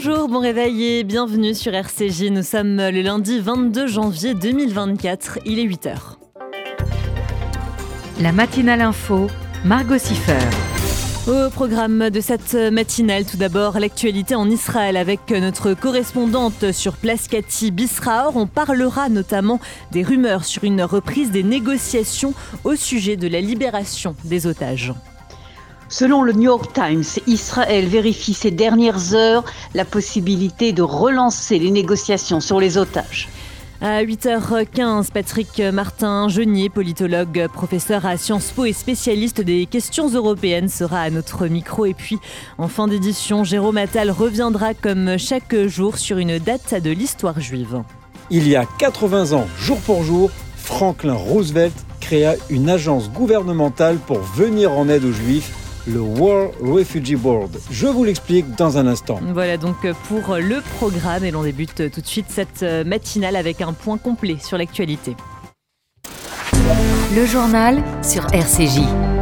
Bonjour, bon réveil et bienvenue sur RCJ. Nous sommes le lundi 22 janvier 2024, il est 8h. La matinale info, Margot Siffer. Au programme de cette matinale, tout d'abord l'actualité en Israël avec notre correspondante sur place Cathy Bisraor. On parlera notamment des rumeurs sur une reprise des négociations au sujet de la libération des otages. Selon le New York Times, Israël vérifie ces dernières heures la possibilité de relancer les négociations sur les otages. À 8h15, Patrick Martin-Genier, politologue, professeur à Sciences Po et spécialiste des questions européennes, sera à notre micro. Et puis, en fin d'édition, Jérôme Attal reviendra comme chaque jour sur une date de l'histoire juive. Il y a 80 ans, jour pour jour, Franklin Roosevelt créa une agence gouvernementale pour venir en aide aux Juifs le World Refugee Board. Je vous l'explique dans un instant. Voilà donc pour le programme et l'on débute tout de suite cette matinale avec un point complet sur l'actualité. Le journal sur RCJ.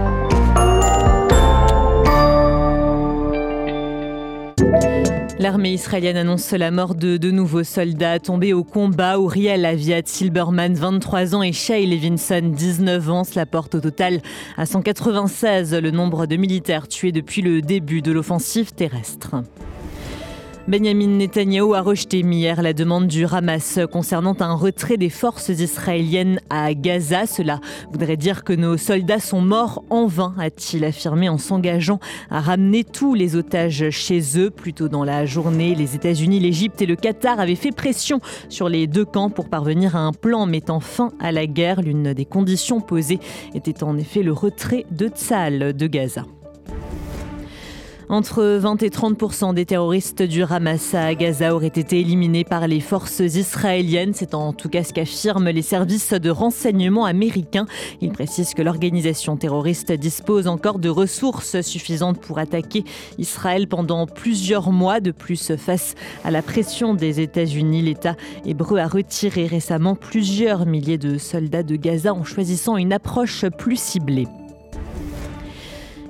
L'armée israélienne annonce la mort de deux nouveaux soldats tombés au combat. Uriel Aviat Silberman, 23 ans, et Shay Levinson, 19 ans. Cela porte au total à 196 le nombre de militaires tués depuis le début de l'offensive terrestre. Benjamin Netanyahu a rejeté hier la demande du Hamas concernant un retrait des forces israéliennes à Gaza. Cela voudrait dire que nos soldats sont morts en vain, a-t-il affirmé en s'engageant à ramener tous les otages chez eux. Plus tôt dans la journée, les États-Unis, l'Égypte et le Qatar avaient fait pression sur les deux camps pour parvenir à un plan mettant fin à la guerre. L'une des conditions posées était en effet le retrait de Tzal de Gaza. Entre 20 et 30% des terroristes du Hamas à Gaza auraient été éliminés par les forces israéliennes. C'est en tout cas ce qu'affirment les services de renseignement américains. Ils précisent que l'organisation terroriste dispose encore de ressources suffisantes pour attaquer Israël pendant plusieurs mois. De plus, face à la pression des États-Unis, l'État hébreu a retiré récemment plusieurs milliers de soldats de Gaza en choisissant une approche plus ciblée.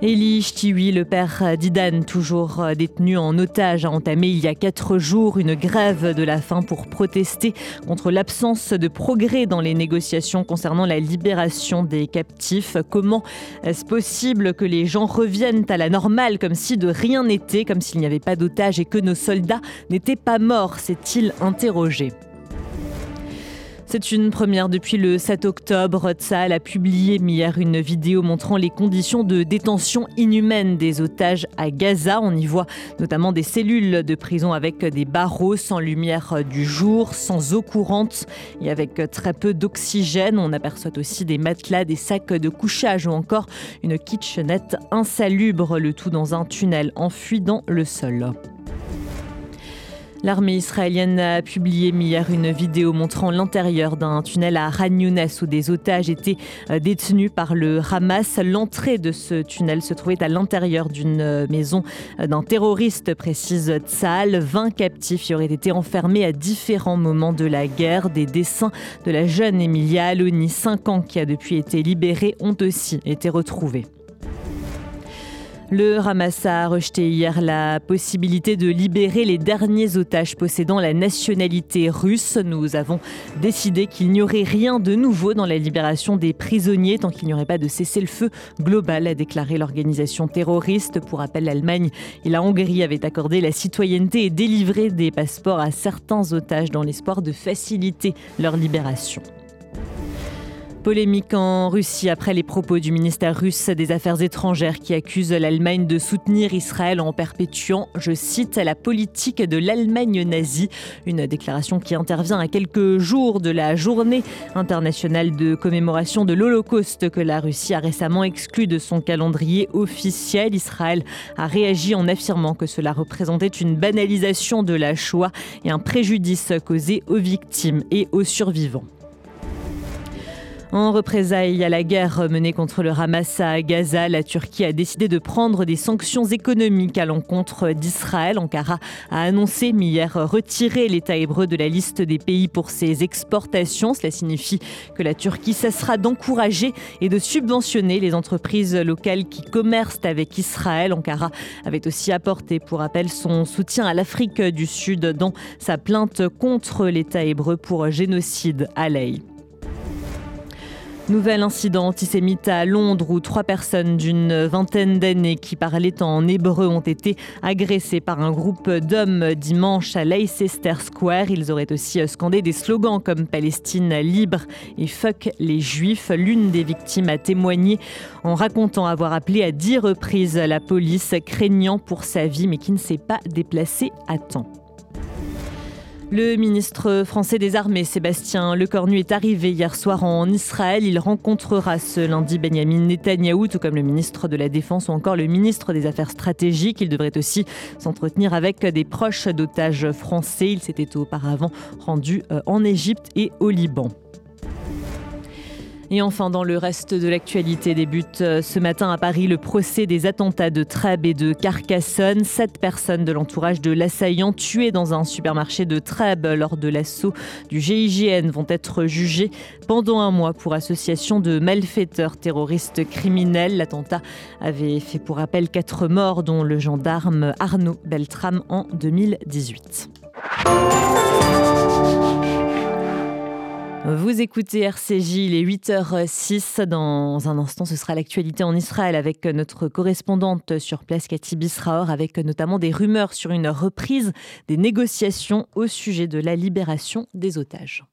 Eli Chtiwi, le père d'Idan, toujours détenu en otage, a entamé il y a quatre jours une grève de la faim pour protester contre l'absence de progrès dans les négociations concernant la libération des captifs. Comment est-ce possible que les gens reviennent à la normale comme si de rien n'était, comme s'il n'y avait pas d'otages et que nos soldats n'étaient pas morts s'est-il interrogé. C'est une première depuis le 7 octobre. Tzal a publié hier une vidéo montrant les conditions de détention inhumaines des otages à Gaza. On y voit notamment des cellules de prison avec des barreaux sans lumière du jour, sans eau courante et avec très peu d'oxygène. On aperçoit aussi des matelas, des sacs de couchage ou encore une kitchenette insalubre, le tout dans un tunnel enfui dans le sol. L'armée israélienne a publié hier une vidéo montrant l'intérieur d'un tunnel à Khan où des otages étaient détenus par le Hamas. L'entrée de ce tunnel se trouvait à l'intérieur d'une maison d'un terroriste, précise Tzal. 20 captifs y auraient été enfermés à différents moments de la guerre. Des dessins de la jeune Emilia Aloni, 5 ans, qui a depuis été libérée, ont aussi été retrouvés. Le Hamas a rejeté hier la possibilité de libérer les derniers otages possédant la nationalité russe. Nous avons décidé qu'il n'y aurait rien de nouveau dans la libération des prisonniers tant qu'il n'y aurait pas de cessez-le-feu global, a déclaré l'organisation terroriste. Pour rappel, l'Allemagne et la Hongrie avaient accordé la citoyenneté et délivré des passeports à certains otages dans l'espoir de faciliter leur libération. Polémique en Russie après les propos du ministère russe des Affaires étrangères qui accuse l'Allemagne de soutenir Israël en perpétuant, je cite, la politique de l'Allemagne nazie. Une déclaration qui intervient à quelques jours de la journée internationale de commémoration de l'Holocauste que la Russie a récemment exclue de son calendrier officiel. Israël a réagi en affirmant que cela représentait une banalisation de la Shoah et un préjudice causé aux victimes et aux survivants. En représailles à la guerre menée contre le Hamas à Gaza, la Turquie a décidé de prendre des sanctions économiques à l'encontre d'Israël. Ankara a annoncé hier retirer l'État hébreu de la liste des pays pour ses exportations. Cela signifie que la Turquie cessera d'encourager et de subventionner les entreprises locales qui commercent avec Israël. Ankara avait aussi apporté pour rappel son soutien à l'Afrique du Sud dans sa plainte contre l'État hébreu pour génocide à l'Aïe. Nouvel incident antisémite à Londres où trois personnes d'une vingtaine d'années qui parlaient en hébreu ont été agressées par un groupe d'hommes dimanche à Leicester Square. Ils auraient aussi scandé des slogans comme Palestine libre et fuck les juifs. L'une des victimes a témoigné en racontant avoir appelé à dix reprises la police craignant pour sa vie mais qui ne s'est pas déplacée à temps. Le ministre français des Armées, Sébastien Lecornu, est arrivé hier soir en Israël. Il rencontrera ce lundi Benjamin Netanyahou, tout comme le ministre de la Défense ou encore le ministre des Affaires stratégiques. Il devrait aussi s'entretenir avec des proches d'otages français. Il s'était auparavant rendu euh, en Égypte et au Liban. Et enfin, dans le reste de l'actualité, débute euh, ce matin à Paris le procès des attentats de Trèbes et de Carcassonne. Sept personnes de l'entourage de l'assaillant tuées dans un supermarché de Trèbes lors de l'assaut du GIGN vont être jugées pendant un mois pour association de malfaiteurs terroristes criminels. L'attentat avait fait pour rappel quatre morts, dont le gendarme Arnaud Beltram en 2018. Vous écoutez RCJ, il est 8h06. Dans un instant, ce sera l'actualité en Israël avec notre correspondante sur place, Cathy Bisraor, avec notamment des rumeurs sur une reprise des négociations au sujet de la libération des otages.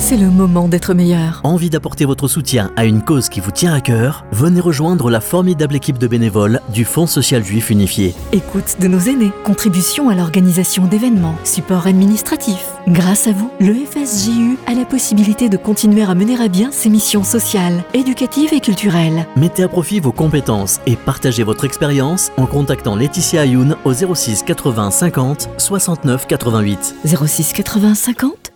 C'est le moment d'être meilleur. Envie d'apporter votre soutien à une cause qui vous tient à cœur? Venez rejoindre la formidable équipe de bénévoles du Fonds social juif unifié. Écoute de nos aînés, contribution à l'organisation d'événements, support administratif. Grâce à vous, le FSJU a la possibilité de continuer à mener à bien ses missions sociales, éducatives et culturelles. Mettez à profit vos compétences et partagez votre expérience en contactant Laetitia Ayoun au 06 80 50 69 88. 06 80 50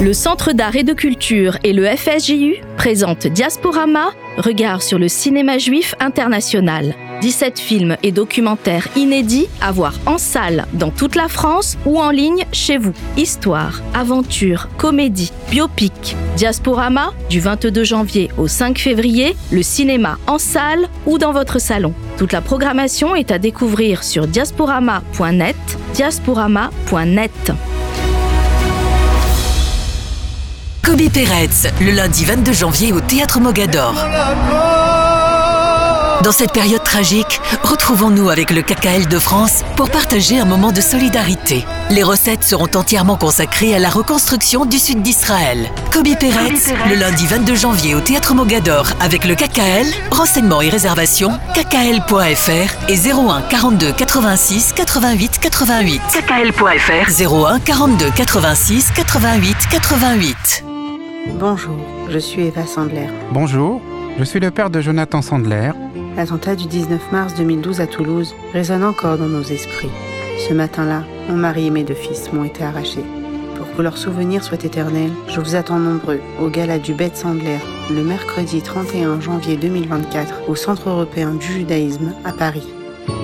Le Centre d'art et de culture et le FSJU présentent Diasporama, regard sur le cinéma juif international. 17 films et documentaires inédits à voir en salle dans toute la France ou en ligne chez vous. Histoire, aventure, comédie, biopic. Diasporama, du 22 janvier au 5 février, le cinéma en salle ou dans votre salon. Toute la programmation est à découvrir sur diasporama.net, diasporama.net. Kobe Peretz, le lundi 22 janvier au Théâtre Mogador. Dans cette période tragique, retrouvons-nous avec le KKL de France pour partager un moment de solidarité. Les recettes seront entièrement consacrées à la reconstruction du sud d'Israël. Kobe Peretz, le lundi 22 janvier au Théâtre Mogador avec le KKL. Renseignements et réservations, kkl.fr et 01 42 86 88 88. kkl.fr 01 42 86 88 88. Bonjour, je suis Eva Sandler. Bonjour, je suis le père de Jonathan Sandler. L'attentat du 19 mars 2012 à Toulouse résonne encore dans nos esprits. Ce matin-là, mon mari et mes deux fils m'ont été arrachés. Pour que leur souvenir soit éternel, je vous attends nombreux au gala du Bête Sandler le mercredi 31 janvier 2024 au Centre européen du judaïsme à Paris.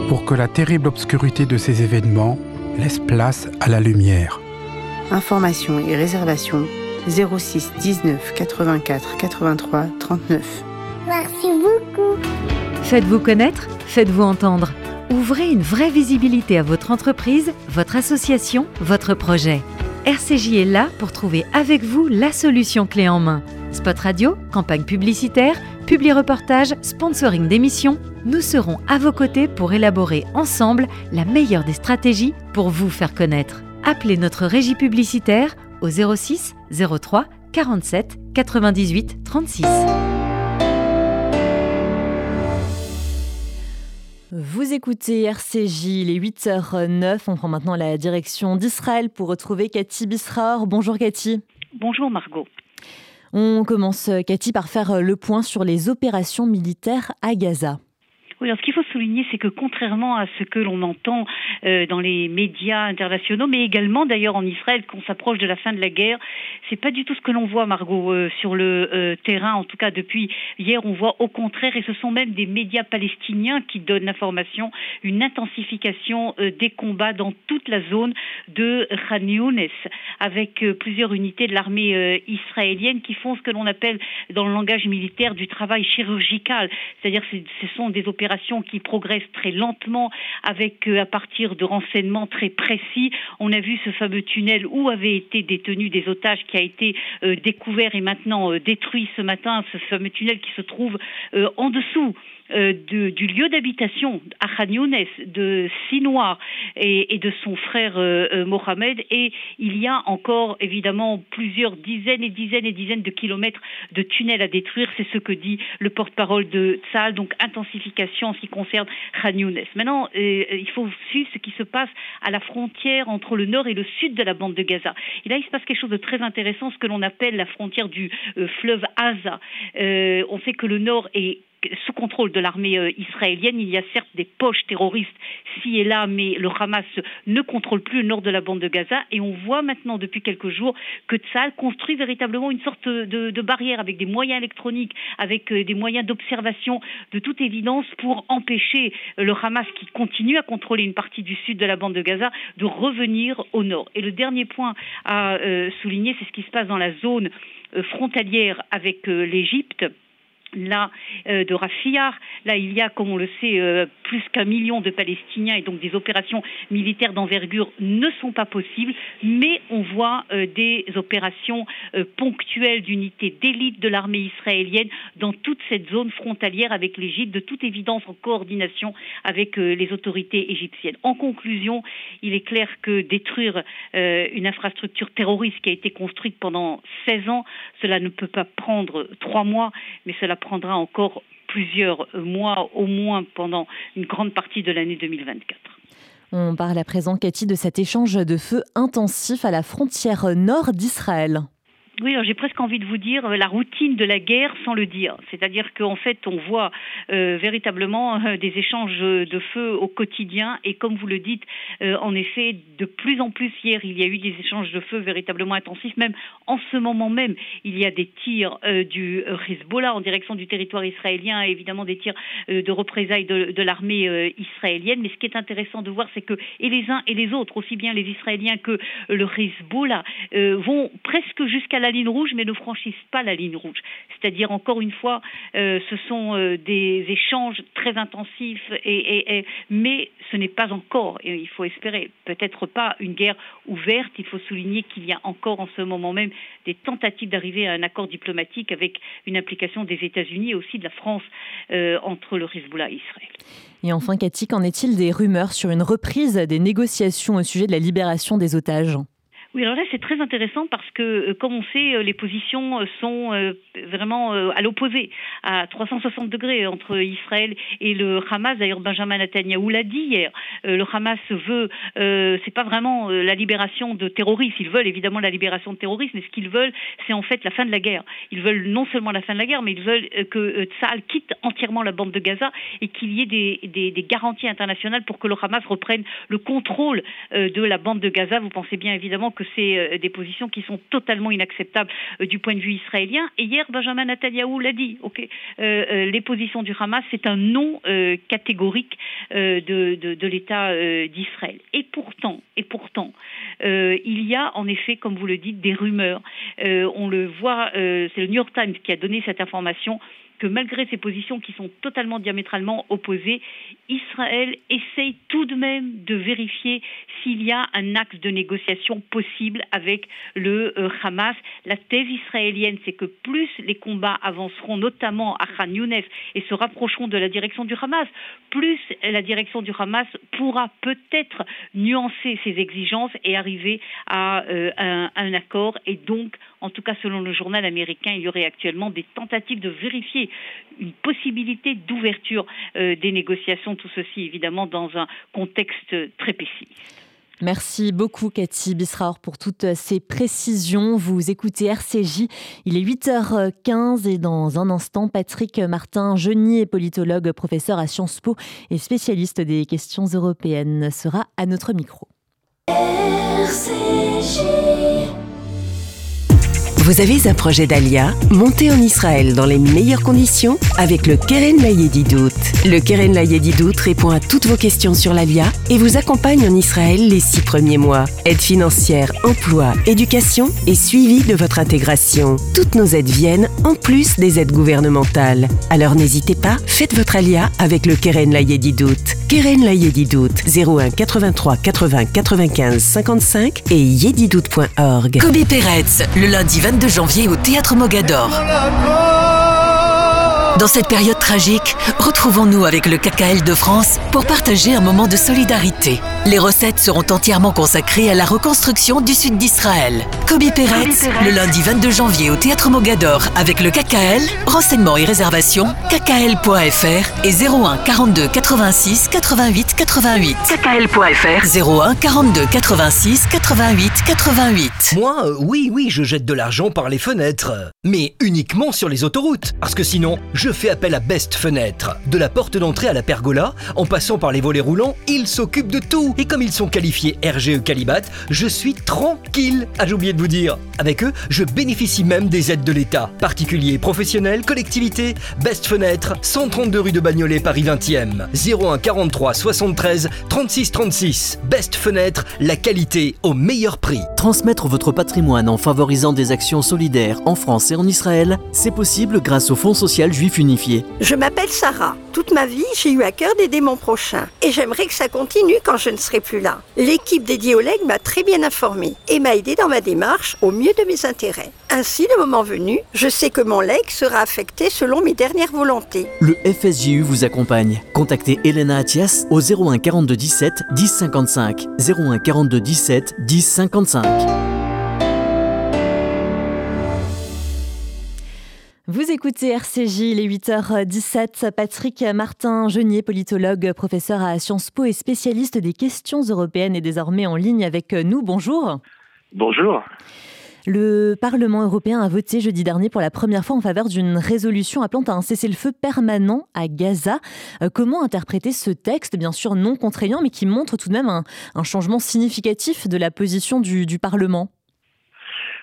Pour que la terrible obscurité de ces événements laisse place à la lumière. Informations et réservations 06 19 84 83 39. Merci beaucoup. Faites-vous connaître, faites-vous entendre. Ouvrez une vraie visibilité à votre entreprise, votre association, votre projet. RCJ est là pour trouver avec vous la solution clé en main. Spot radio, campagne publicitaire, publi reportage, sponsoring d'émissions, nous serons à vos côtés pour élaborer ensemble la meilleure des stratégies pour vous faire connaître. appelez notre régie publicitaire au 06 03 47 98 36. Vous écoutez RCJ, les 8h09. On prend maintenant la direction d'Israël pour retrouver Cathy Bisraor. Bonjour Cathy. Bonjour Margot. On commence, Cathy, par faire le point sur les opérations militaires à Gaza. Oui, alors ce qu'il faut souligner, c'est que contrairement à ce que l'on entend euh, dans les médias internationaux, mais également d'ailleurs en Israël, qu'on s'approche de la fin de la guerre, c'est pas du tout ce que l'on voit, Margot, euh, sur le euh, terrain. En tout cas, depuis hier, on voit au contraire, et ce sont même des médias palestiniens qui donnent l'information, une intensification des combats dans toute la zone de Khan Younes, avec plusieurs unités de l'armée israélienne qui font ce que l'on appelle dans le langage militaire du travail chirurgical, c'est-à-dire ce sont des opérations qui progresse très lentement avec euh, à partir de renseignements très précis. On a vu ce fameux tunnel où avaient été détenus des otages qui a été euh, découvert et maintenant euh, détruit ce matin, ce fameux tunnel qui se trouve en dessous euh, du lieu d'habitation Khan de Sinoir et, de son frère euh, euh, Mohamed. Et il y a encore évidemment plusieurs dizaines et dizaines et dizaines de kilomètres de tunnels à détruire. C'est ce que dit le porte-parole de Tzal. Donc intensification en ce qui concerne Khan Maintenant, il faut suivre ce qui se passe à la frontière entre le nord et le sud de la bande de Gaza. Et là, il se passe quelque chose de très intéressant, ce que l'on appelle la frontière du fleuve Aza. on sait que le nord est sous contrôle de l'armée euh, israélienne. Il y a certes des poches terroristes ci et là, mais le Hamas ne contrôle plus le nord de la bande de Gaza. Et on voit maintenant depuis quelques jours que Tzal construit véritablement une sorte de, barrière avec des moyens électroniques, avec euh, des moyens d'observation de toute évidence pour empêcher le Hamas qui continue à contrôler une partie du sud de la bande de Gaza de revenir au nord. Et le dernier point à euh, souligner, c'est ce qui se passe dans la zone frontalière avec l'Égypte là euh, de Rafia. Là, il y a, comme on le sait, euh, plus qu'un million de Palestiniens et donc des opérations militaires d'envergure ne sont pas possibles, mais on voit euh, des opérations ponctuelles d'unités d'élite de l'armée israélienne dans toute cette zone frontalière avec l'Égypte, de toute évidence en coordination avec les autorités égyptiennes. En conclusion, il est clair que détruire une infrastructure terroriste qui a été construite pendant 16 ans, cela ne peut pas prendre trois mois, mais cela prendra encore plusieurs mois au moins pendant une grande partie de l'année 2024. On parle à présent, Cathy, de cet échange de feu intensif à la frontière nord d'Israël. Oui, j'ai presque envie de vous dire euh, la routine de la guerre sans le dire. C'est-à-dire qu'en fait, on voit euh, véritablement euh, des échanges de feu au quotidien. Et comme vous le dites, en effet, de plus en plus hier, il y a eu des échanges de feu véritablement intensifs. Même en ce moment même, il y a des tirs du Hezbollah en direction du territoire israélien et évidemment des tirs de représailles de, de l'armée israélienne. Mais ce qui est intéressant de voir, c'est que et les uns et les autres, aussi bien les Israéliens que le Hezbollah, vont presque jusqu'à la la ligne rouge, mais ne franchissent pas la ligne rouge. C'est-à-dire, encore une fois, euh, ce sont euh, des échanges très intensifs, et, mais ce n'est pas encore, et il faut espérer, peut-être pas une guerre ouverte. Il faut souligner qu'il y a encore en ce moment même des tentatives d'arriver à un accord diplomatique avec une implication des États-Unis et aussi de la France euh, entre le Hezbollah et Israël. Et enfin, Cathy, qu'en est-il des rumeurs sur une reprise des négociations au sujet de la libération des otages? Oui, alors là, c'est très intéressant parce que, euh, comme on sait, euh, les positions euh, sont vraiment à l'opposé, à 360 degrés entre Israël et le Hamas. D'ailleurs, Benjamin Netanyahu l'a dit hier. Le Hamas veut, c'est pas vraiment la libération de terroristes. Ils veulent évidemment la libération de terroristes, mais ce qu'ils veulent, c'est en fait la fin de la guerre. Ils veulent non seulement la fin de la guerre, mais ils veulent que Tsahal quitte entièrement la bande de Gaza et qu'il y ait des, des, des, garanties internationales pour que le Hamas reprenne le contrôle de la bande de Gaza. Vous pensez bien évidemment que c'est euh, des positions qui sont totalement inacceptables euh, du point de vue israélien. Et hier, Benjamin Netanyahu l'a dit. Euh, les positions du Hamas, c'est un non catégorique de, de, l'État d'Israël. Et pourtant, et pourtant, il y a en effet, comme vous le dites, des rumeurs. on le voit, c'est le New York Times qui a donné cette information que malgré ces positions qui sont totalement diamétralement opposées, Israël essaye tout de même de vérifier s'il y a un axe de négociation possible avec le euh, Hamas. La thèse israélienne, c'est que plus les combats avanceront, notamment à Khan Younes, et se rapprocheront de la direction du Hamas, plus la direction du Hamas pourra peut-être nuancer ses exigences et arriver à euh, un, un accord et donc en tout cas selon le journal américain, il y aurait actuellement des tentatives de vérifier une possibilité d'ouverture euh, des négociations, tout ceci évidemment dans un contexte très pessimiste. Merci beaucoup Cathy Bisraor pour toutes ces précisions. Vous écoutez RCJ, il est 8h15 et dans un instant, Patrick Martin, genier politologue, professeur à Sciences Po et spécialiste des questions européennes, sera à notre micro. RCJ. Vous avez un projet d'Alia? Montez en Israël dans les meilleures conditions avec le Keren Layedidout. Le Keren Layedidout répond à toutes vos questions sur l'Alia et vous accompagne en Israël les six premiers mois. Aide financière, emploi, éducation et suivi de votre intégration. Toutes nos aides viennent en plus des aides gouvernementales. Alors n'hésitez pas, faites votre Alia avec le Keren Layedidout. Keren Layedidout 01 83 80 95 55 et yedidout.org. Kobe Peretz, le lundi 22 de janvier au Théâtre Mogador. Dans cette période tragique, retrouvons-nous avec le KKL de France pour partager un moment de solidarité. Les recettes seront entièrement consacrées à la reconstruction du sud d'Israël. Kobe Peretz, le lundi 22 janvier au Théâtre Mogador avec le KKL. Renseignements et réservations, kkl.fr et 01 42 86 88 88. kkl.fr 01 42 86 88 88. Moi, euh, oui, oui, je jette de l'argent par les fenêtres. Mais uniquement sur les autoroutes. Parce que sinon, je fais appel à Best Fenêtre. De la porte d'entrée à la pergola, en passant par les volets roulants, ils s'occupent de tout. Et comme ils sont qualifiés RGE Calibat, je suis tranquille. Ah, j'ai oublié de vous dire. Avec eux, je bénéficie même des aides de l'État. Particuliers, professionnels, collectivités. Best Fenêtre, 132 rue de Bagnolet, Paris 20e. 01 43 73 36 36. Best Fenêtre, la qualité au meilleur prix. Transmettre votre patrimoine en favorisant des actions solidaires en France et en Israël, c'est possible grâce au Fonds social juif unifié. Je m'appelle Sarah. Toute ma vie, j'ai eu à cœur d'aider mon prochain. Et j'aimerais que ça continue quand je ne serai plus là. L'équipe dédiée au leg m'a très bien informée et m'a aidé dans ma démarche au mieux de mes intérêts. Ainsi, le moment venu, je sais que mon leg sera affecté selon mes dernières volontés. Le FSJU vous accompagne. Contactez Elena Atias au 01 42 17 10 55. 01 42 17 10 55. Vous écoutez RCJ, les 8h17. Patrick Martin, genier, politologue, professeur à Sciences Po et spécialiste des questions européennes est désormais en ligne avec nous. Bonjour. Bonjour. Le Parlement européen a voté jeudi dernier pour la première fois en faveur d'une résolution appelant à un cessez-le-feu permanent à Gaza. Euh, comment interpréter ce texte, bien sûr non contraignant, mais qui montre tout de même un, changement significatif de la position du Parlement?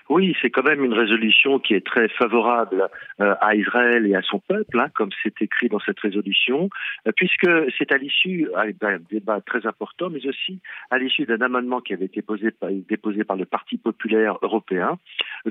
Oui, c'est quand même une résolution qui est très favorable euh, à Israël et à son peuple, hein, comme c'est écrit dans cette résolution, euh, puisque c'est à l'issue d'un débat très important, mais aussi à l'issue d'un amendement qui avait été posé déposé par le Parti populaire européen,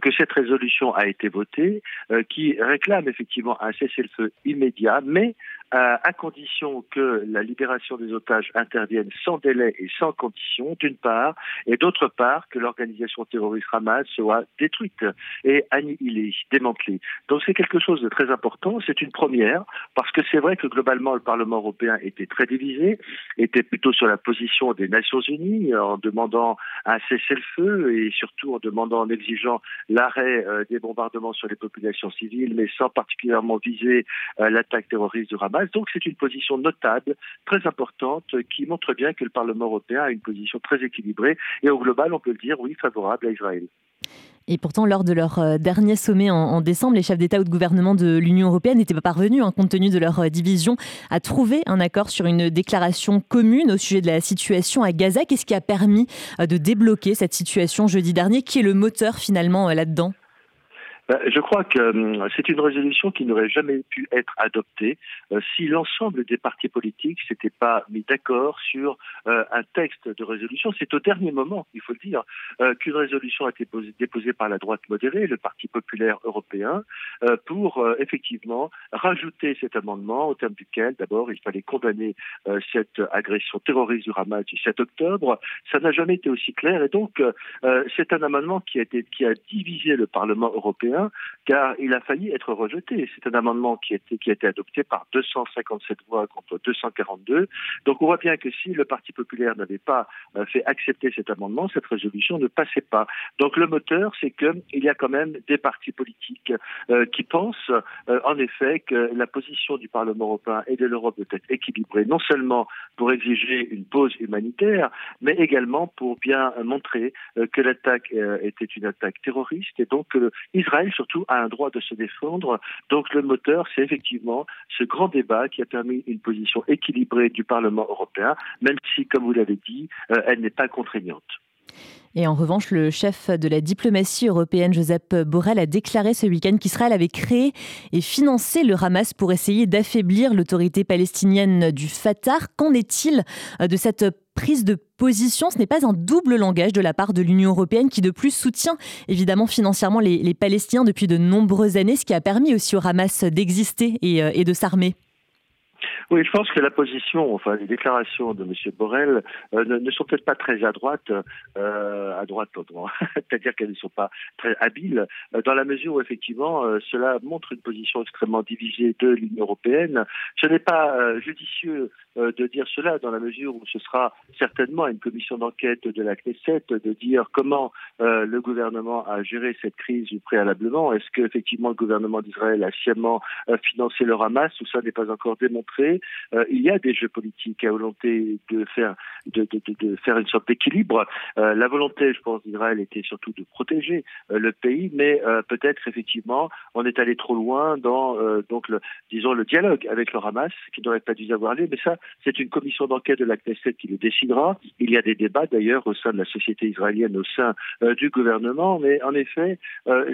que cette résolution a été votée, euh, qui réclame effectivement un cessez-le-feu immédiat, mais à condition que la libération des otages intervienne sans délai et sans condition, d'une part, et d'autre part, que l'organisation terroriste Hamas soit détruite et annihilée, démantelée. Donc c'est quelque chose de très important, c'est une première, parce que c'est vrai que globalement le Parlement européen était très divisé, était plutôt sur la position des Nations Unies en demandant un cessez-le-feu et surtout en demandant, en exigeant l'arrêt euh, des bombardements sur les populations civiles, mais sans particulièrement viser euh, l'attaque terroriste du Hamas. Donc c'est une position notable, très importante, qui montre bien que le Parlement européen a une position très équilibrée et au global, on peut le dire, oui, favorable à Israël. Et pourtant, lors de leur euh, dernier sommet en, décembre, les chefs d'État ou de gouvernement de l'Union européenne n'étaient pas parvenus, hein, compte tenu de leur euh, division, à trouver un accord sur une déclaration commune au sujet de la situation à Gaza. Qu'est-ce qui a permis euh, de débloquer cette situation jeudi dernier? Qui est le moteur finalement là-dedans? Je crois que hum, c'est une résolution qui n'aurait jamais pu être adoptée euh, si l'ensemble des partis politiques s'étaient pas mis d'accord sur euh, un texte de résolution. C'est au dernier moment, il faut le dire, euh, qu'une résolution a été déposée par la droite modérée, le Parti populaire européen, pour effectivement rajouter cet amendement au terme duquel, d'abord, il fallait condamner cette agression terroriste du Hamas du 7 octobre. Ça n'a jamais été aussi clair et donc c'est un amendement qui a, été, qui a divisé le Parlement européen car il a failli être rejeté. C'est un amendement qui a, été, adopté par 257 voix contre 242. Donc on voit bien que si le Parti populaire n'avait pas euh, fait accepter cet amendement, cette résolution ne passait pas. Donc le moteur, c'est qu'il y a quand même des partis politiques euh, qui pensent euh, en effet que la position du Parlement européen et de l'Europe doit être équilibrée, non seulement pour exiger une pause humanitaire, mais également pour bien montrer que l'attaque était une attaque terroriste et donc que Israël surtout a un droit de se défendre. Donc le moteur, c'est effectivement ce grand débat qui a permis une position équilibrée du Parlement européen, même si, comme vous l'avez dit, euh, elle n'est pas contraignante. Et en revanche, le chef de la diplomatie européenne, Joseph Borrell, a déclaré ce week-end qu'Israël avait créé et financé le Hamas pour essayer d'affaiblir l'autorité palestinienne du Fatah. Qu'en est-il de cette prise de position? Ce n'est pas un double langage de la part de l'Union européenne qui de plus soutient évidemment financièrement les, Palestiniens depuis de nombreuses années, ce qui a permis aussi au Hamas d'exister et euh, de s'armer. Oui, je pense que la position, enfin les déclarations de M. Borrell euh, ne, sont peut-être pas très à droite, euh, à droite, c'est-à-dire qu'elles ne sont pas très habiles, euh, dans la mesure où effectivement euh, cela montre une position extrêmement divisée de l'Union européenne. Ce n'est pas judicieux de dire cela dans la mesure où ce sera certainement une commission d'enquête de la Knesset de dire comment le gouvernement a géré cette crise préalablement. Est-ce qu'effectivement le gouvernement d'Israël a sciemment financé le Hamas Tout ça n'est pas encore démontré? Euh, il y a des jeux politiques à volonté de faire une sorte d'équilibre. Euh, la volonté, je pense, d'Israël était surtout de protéger euh, le pays, mais peut-être effectivement on est allé trop loin dans le disons le dialogue avec le Hamas qui n'aurait pas dû avoir lieu. Mais ça, c'est une commission d'enquête de la Knesset qui le décidera. Il y a des débats d'ailleurs au sein de la société israélienne, au sein du gouvernement, mais en effet,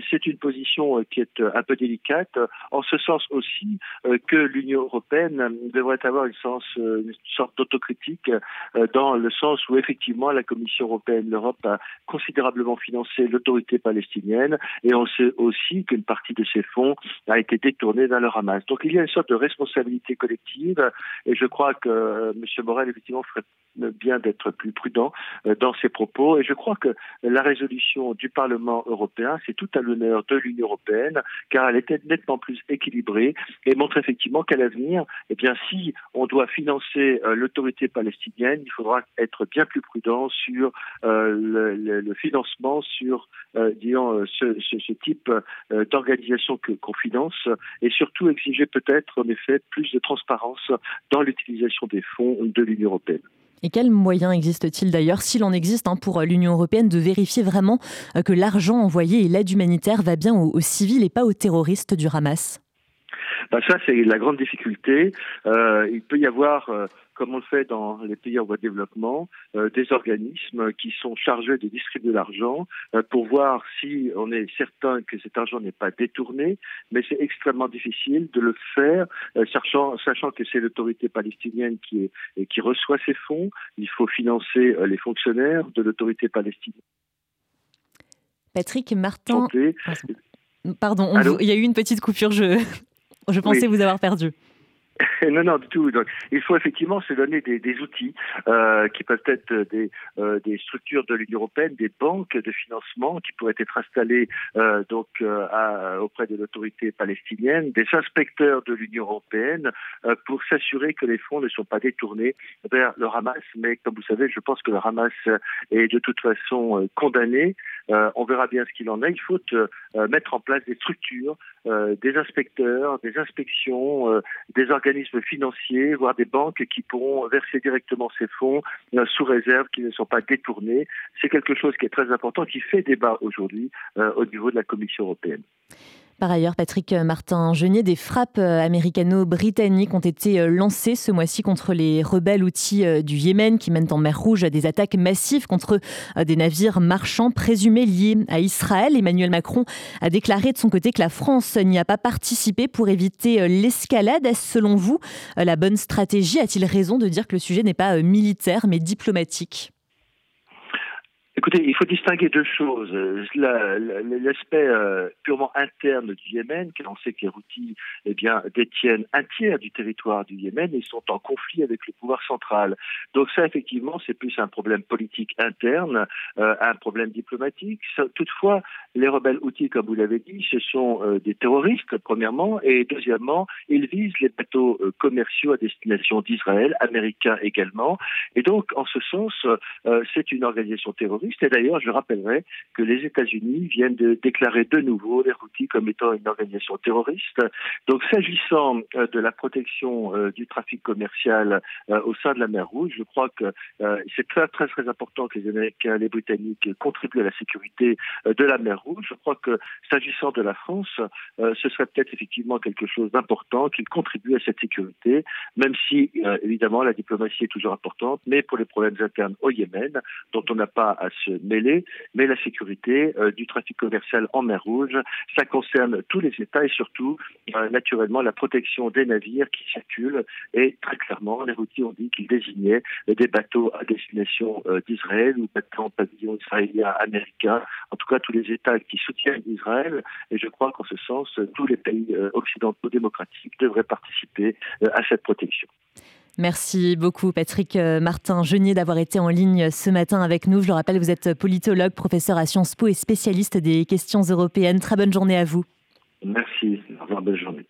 c'est une position qui est un peu délicate, en ce sens aussi que l'Union européenne devrait avoir une, sens, euh, une sorte d'autocritique euh, dans le sens où effectivement la Commission européenne, l'Europe a considérablement financé l'autorité palestinienne et on sait aussi qu'une partie de ces fonds a été détournée vers le Hamas. Donc il y a une sorte de responsabilité collective et je crois que euh, M. Morel effectivement ferait bien d'être plus prudent dans ses propos et je crois que la résolution du Parlement européen c'est tout à l'honneur de l'Union européenne car elle était nettement plus équilibrée et montre effectivement qu'à l'avenir, eh bien si on doit financer euh, l'autorité palestinienne, il faudra être bien plus prudent sur euh, le, financement, sur euh, disons, ce, ce, type d'organisation qu'on finance, et surtout exiger peut-être en effet plus de transparence dans l'utilisation des fonds de l'Union européenne. Et quels moyens existe-t-il d'ailleurs, s'il en existe, hein, pour l'Union européenne de vérifier vraiment que l'argent envoyé et l'aide humanitaire va bien aux civils et pas aux terroristes du Hamas? Ben ça, c'est la grande difficulté. Euh, il peut y avoir, euh, comme on le fait dans les pays en voie de développement, euh, des organismes qui sont chargés de distribuer l'argent euh, pour voir si on est certain que cet argent n'est pas détourné, mais c'est extrêmement difficile de le faire, euh, sachant, sachant que c'est l'autorité palestinienne qui, est, qui reçoit ces fonds. Il faut financer les fonctionnaires de l'autorité palestinienne. Patrick Martin. Pardon, il y a eu une petite coupure. Je, je pensais vous avoir perdu. non, non, du tout. Donc, il faut effectivement se donner des, des outils euh, qui peuvent être des, euh, des structures de l'Union européenne, des banques de financement qui pourraient être installées euh, donc à, auprès de l'autorité palestinienne, des inspecteurs de l'Union européenne pour s'assurer que les fonds ne sont pas détournés vers le Hamas. Mais comme vous savez, je pense que le Hamas est de toute façon euh, on verra bien ce qu'il en est. Il faut mettre en place des structures, des inspecteurs, des inspections, des organismes financiers, voire des banques qui pourront verser directement ces fonds euh, sous réserve qu'ils ne sont pas détournés. C'est quelque chose qui est très important, qui fait débat aujourd'hui euh, au niveau de la Commission européenne. Par ailleurs, Patrick Martin-Genier, des frappes américano-britanniques ont été lancées ce mois-ci contre les rebelles outils du Yémen qui mènent en mer Rouge des attaques massives contre des navires marchands présumés liés à Israël. Emmanuel Macron a déclaré de son côté que la France n'y a pas participé pour éviter l'escalade. Selon vous la bonne stratégie? A-t-il raison de dire que le sujet n'est pas militaire mais diplomatique? Écoutez, il faut distinguer deux choses. L'aspect euh, purement interne du Yémen, car on sait que les Houthis eh bien, détiennent un tiers du territoire du Yémen et sont en conflit avec le pouvoir central. Donc ça, effectivement, c'est plus un problème politique interne, euh, un problème diplomatique. Toutefois, les rebelles Houthis, comme vous l'avez dit, ce sont euh, des terroristes, premièrement, et deuxièmement, ils visent les bateaux commerciaux à destination d'Israël, américains également. Et donc, en ce sens, c'est une organisation terroriste et d'ailleurs, je rappellerai que les États-Unis viennent de déclarer de nouveau les Houthis comme étant une organisation terroriste. Donc, s'agissant euh, de la protection euh, du trafic commercial euh, au sein de la mer Rouge, je crois que c'est très, très, très important que les Américains, les Britanniques contribuent à la sécurité de la mer Rouge. Je crois que s'agissant de la France, ce serait peut-être effectivement quelque chose d'important qu'ils contribuent à cette sécurité, même si, évidemment, la diplomatie est toujours importante, mais pour les problèmes internes au Yémen, dont on n'a pas à se mais la sécurité euh, du trafic commercial en mer Rouge, ça concerne tous les États et surtout, euh, naturellement, la protection des navires qui circulent. Et très clairement, les routiers ont dit qu'ils désignaient des bateaux à destination euh, d'Israël ou bateaux pavillon israélien, américain, en tout cas tous les États qui soutiennent Israël. Et je crois qu'en ce sens, tous les pays occidentaux démocratiques devraient participer à cette protection. Merci beaucoup Patrick euh, Martin Genier d'avoir été en ligne ce matin avec nous. Je le rappelle, vous êtes politologue, professeur à Sciences Po et spécialiste des questions européennes. Très bonne journée à vous. Merci. Au revoir, bonne journée.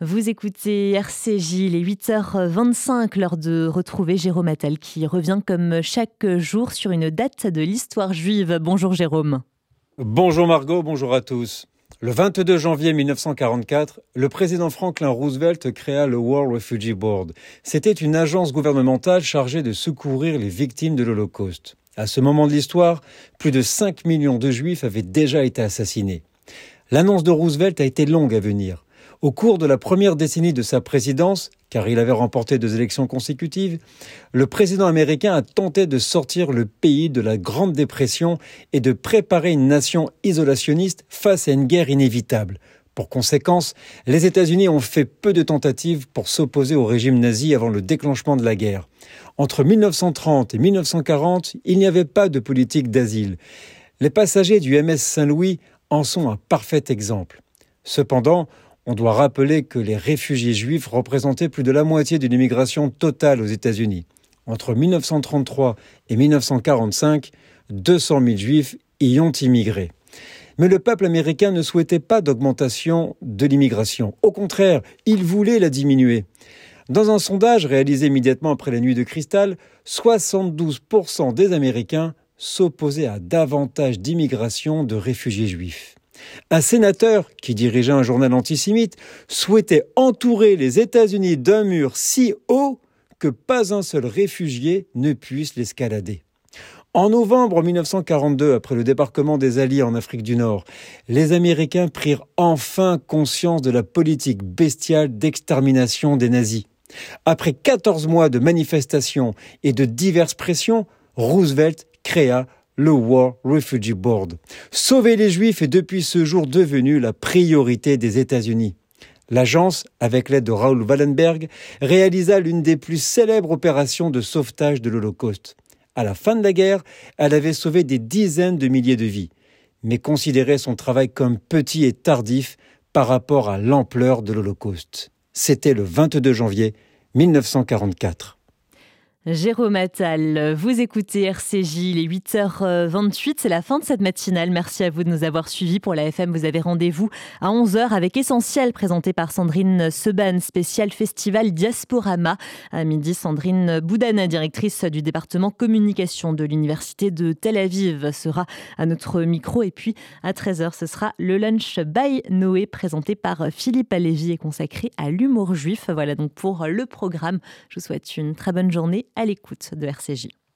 Vous écoutez RCJ, les 8h25, l'heure de retrouver Jérôme Attal qui revient comme chaque jour sur une date de l'histoire juive. Bonjour Jérôme. Bonjour Margot, bonjour à tous. Le 22 janvier 1944, le président Franklin Roosevelt créa le World Refugee Board. C'était une agence gouvernementale chargée de secourir les victimes de l'Holocauste. À ce moment de l'histoire, plus de 5 millions de juifs avaient déjà été assassinés. L'annonce de Roosevelt a été longue à venir. Au cours de la première décennie de sa présidence, car il avait remporté deux élections consécutives, le président américain a tenté de sortir le pays de la Grande Dépression et de préparer une nation isolationniste face à une guerre inévitable. Pour conséquence, les États-Unis ont fait peu de tentatives pour s'opposer au régime nazi avant le déclenchement de la guerre. Entre 1930 et 1940, il n'y avait pas de politique d'asile. Les passagers du MS Saint-Louis en sont un parfait exemple. Cependant, on doit rappeler que les réfugiés juifs représentaient plus de la moitié d'une immigration totale aux États-Unis. Entre 1933 et 1945, 200 000 juifs y ont immigré. Mais le peuple américain ne souhaitait pas d'augmentation de l'immigration. Au contraire, il voulait la diminuer. Dans un sondage réalisé immédiatement après la nuit de cristal, 72% des Américains s'opposaient à davantage d'immigration de réfugiés juifs. Un sénateur, qui dirigeait un journal antisémite, souhaitait entourer les États-Unis d'un mur si haut que pas un seul réfugié ne puisse l'escalader. En novembre 1942, après le débarquement des Alliés en Afrique du Nord, les Américains prirent enfin conscience de la politique bestiale d'extermination des nazis. Après 14 mois de manifestations et de diverses pressions, Roosevelt créa le War Refugee Board. Sauver les Juifs est depuis ce jour devenu la priorité des États-Unis. L'agence, avec l'aide de Raoul Wallenberg, réalisa l'une des plus célèbres opérations de sauvetage de l'Holocauste. À la fin de la guerre, elle avait sauvé des dizaines de milliers de vies, mais considérait son travail comme petit et tardif par rapport à l'ampleur de l'Holocauste. C'était le 22 janvier 1944. Jérôme Attal, vous écoutez RCJ, il est 8h28, c'est la fin de cette matinale. Merci à vous de nous avoir suivis. Pour la FM, vous avez rendez-vous à 11h avec Essentiel, présenté par Sandrine Seban, spécial festival Diasporama. À midi, Sandrine Boudana, directrice du département communication de l'Université de Tel Aviv, sera à notre micro. Et puis, à 13h, ce sera le lunch by Noé, présenté par Philippe Alévi et consacré à l'humour juif. Voilà donc pour le programme. Je vous souhaite une très bonne journée à l'écoute de RCJ.